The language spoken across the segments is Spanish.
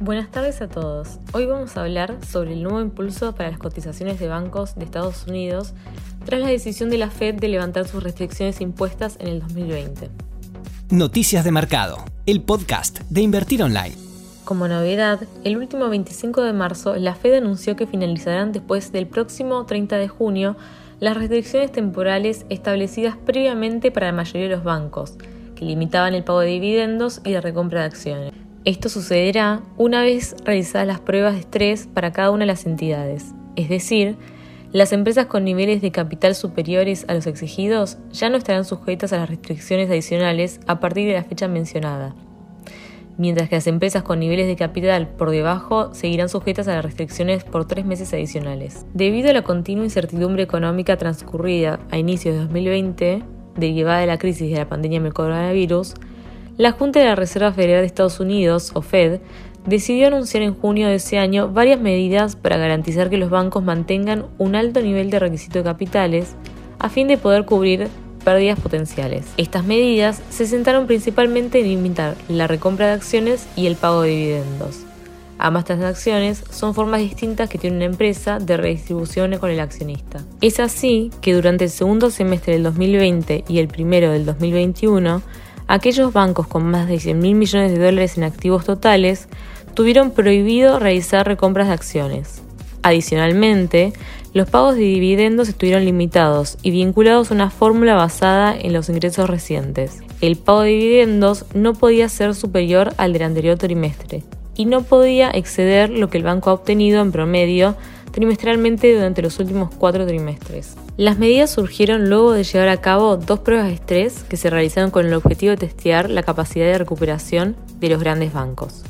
Buenas tardes a todos. Hoy vamos a hablar sobre el nuevo impulso para las cotizaciones de bancos de Estados Unidos tras la decisión de la Fed de levantar sus restricciones impuestas en el 2020. Noticias de Mercado, el podcast de Invertir Online. Como novedad, el último 25 de marzo la Fed anunció que finalizarán después del próximo 30 de junio las restricciones temporales establecidas previamente para la mayoría de los bancos, que limitaban el pago de dividendos y la recompra de acciones. Esto sucederá una vez realizadas las pruebas de estrés para cada una de las entidades, es decir, las empresas con niveles de capital superiores a los exigidos ya no estarán sujetas a las restricciones adicionales a partir de la fecha mencionada, mientras que las empresas con niveles de capital por debajo seguirán sujetas a las restricciones por tres meses adicionales. Debido a la continua incertidumbre económica transcurrida a inicios de 2020, derivada de la crisis de la pandemia del coronavirus, la Junta de la Reserva Federal de Estados Unidos, o Fed, decidió anunciar en junio de ese año varias medidas para garantizar que los bancos mantengan un alto nivel de requisito de capitales a fin de poder cubrir pérdidas potenciales. Estas medidas se centraron principalmente en limitar la recompra de acciones y el pago de dividendos. Ambas transacciones son formas distintas que tiene una empresa de redistribución con el accionista. Es así que durante el segundo semestre del 2020 y el primero del 2021, aquellos bancos con más de 100 mil millones de dólares en activos totales tuvieron prohibido realizar recompras de acciones. Adicionalmente, los pagos de dividendos estuvieron limitados y vinculados a una fórmula basada en los ingresos recientes. El pago de dividendos no podía ser superior al del anterior trimestre y no podía exceder lo que el banco ha obtenido en promedio trimestralmente durante los últimos cuatro trimestres. Las medidas surgieron luego de llevar a cabo dos pruebas de estrés que se realizaron con el objetivo de testear la capacidad de recuperación de los grandes bancos.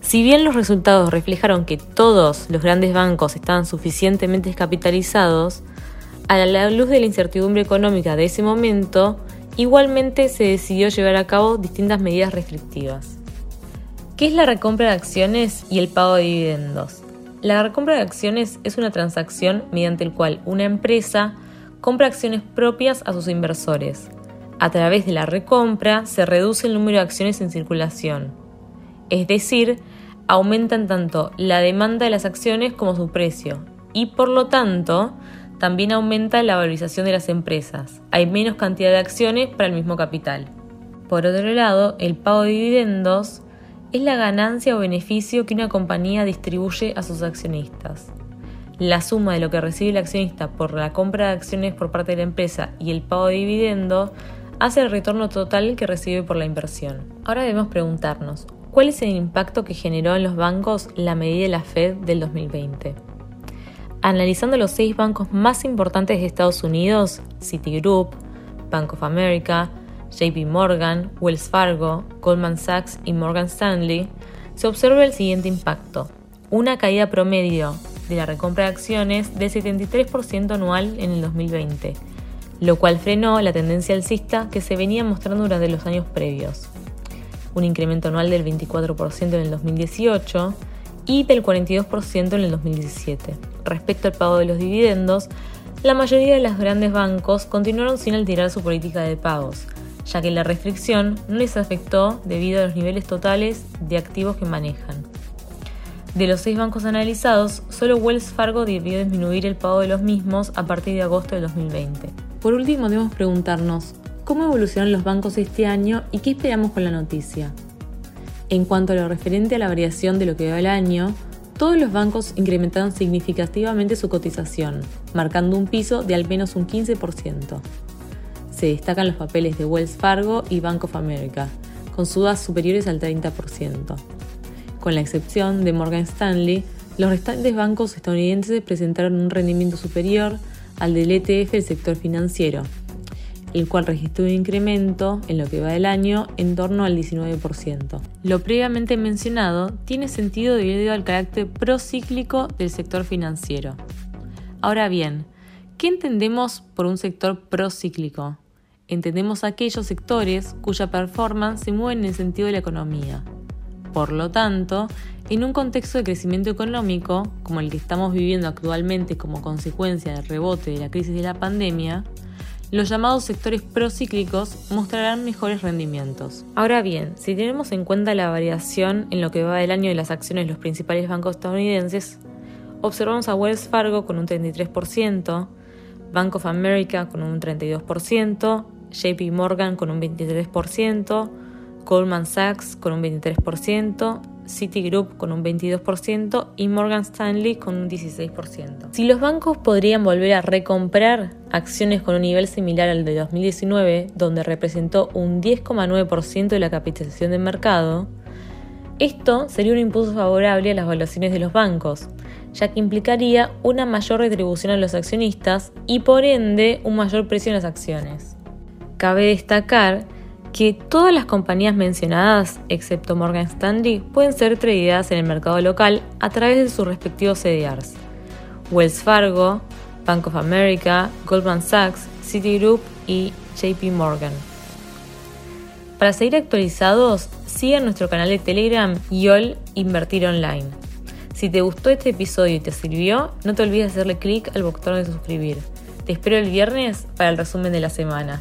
Si bien los resultados reflejaron que todos los grandes bancos estaban suficientemente descapitalizados, a la luz de la incertidumbre económica de ese momento, igualmente se decidió llevar a cabo distintas medidas restrictivas. ¿Qué es la recompra de acciones y el pago de dividendos? La recompra de acciones es una transacción mediante el cual una empresa compra acciones propias a sus inversores. A través de la recompra se reduce el número de acciones en circulación. Es decir, aumentan tanto la demanda de las acciones como su precio y por lo tanto también aumenta la valorización de las empresas. Hay menos cantidad de acciones para el mismo capital. Por otro lado, el pago de dividendos es la ganancia o beneficio que una compañía distribuye a sus accionistas. La suma de lo que recibe el accionista por la compra de acciones por parte de la empresa y el pago de dividendo hace el retorno total que recibe por la inversión. Ahora debemos preguntarnos, ¿cuál es el impacto que generó en los bancos la medida de la Fed del 2020? Analizando los seis bancos más importantes de Estados Unidos, Citigroup, Bank of America, JP Morgan, Wells Fargo, Goldman Sachs y Morgan Stanley, se observa el siguiente impacto. Una caída promedio de la recompra de acciones del 73% anual en el 2020, lo cual frenó la tendencia alcista que se venía mostrando durante los años previos. Un incremento anual del 24% en el 2018 y del 42% en el 2017. Respecto al pago de los dividendos, la mayoría de los grandes bancos continuaron sin alterar su política de pagos, ya que la restricción no les afectó debido a los niveles totales de activos que manejan. De los seis bancos analizados, solo Wells Fargo debió disminuir el pago de los mismos a partir de agosto de 2020. Por último, debemos preguntarnos, ¿cómo evolucionan los bancos este año y qué esperamos con la noticia? En cuanto a lo referente a la variación de lo que va el año, todos los bancos incrementaron significativamente su cotización, marcando un piso de al menos un 15% se destacan los papeles de Wells Fargo y Bank of America, con sudas superiores al 30%. Con la excepción de Morgan Stanley, los restantes bancos estadounidenses presentaron un rendimiento superior al del ETF del sector financiero, el cual registró un incremento en lo que va del año en torno al 19%. Lo previamente mencionado tiene sentido debido al carácter procíclico del sector financiero. Ahora bien, ¿qué entendemos por un sector procíclico? Entendemos aquellos sectores cuya performance se mueve en el sentido de la economía. Por lo tanto, en un contexto de crecimiento económico, como el que estamos viviendo actualmente como consecuencia del rebote de la crisis de la pandemia, los llamados sectores procíclicos mostrarán mejores rendimientos. Ahora bien, si tenemos en cuenta la variación en lo que va del año de las acciones de los principales bancos estadounidenses, observamos a Wells Fargo con un 33%, Bank of America con un 32%, JP Morgan con un 23%, Goldman Sachs con un 23%, Citigroup con un 22% y Morgan Stanley con un 16%. Si los bancos podrían volver a recomprar acciones con un nivel similar al de 2019, donde representó un 10,9% de la capitalización del mercado, esto sería un impulso favorable a las valuaciones de los bancos, ya que implicaría una mayor retribución a los accionistas y por ende un mayor precio en las acciones. Cabe destacar que todas las compañías mencionadas, excepto Morgan Stanley, pueden ser tradeadas en el mercado local a través de sus respectivos CDRs. Wells Fargo, Bank of America, Goldman Sachs, Citigroup y JP Morgan. Para seguir actualizados, sigan nuestro canal de Telegram YOL Invertir Online. Si te gustó este episodio y te sirvió, no te olvides hacerle clic al botón de suscribir. Te espero el viernes para el resumen de la semana.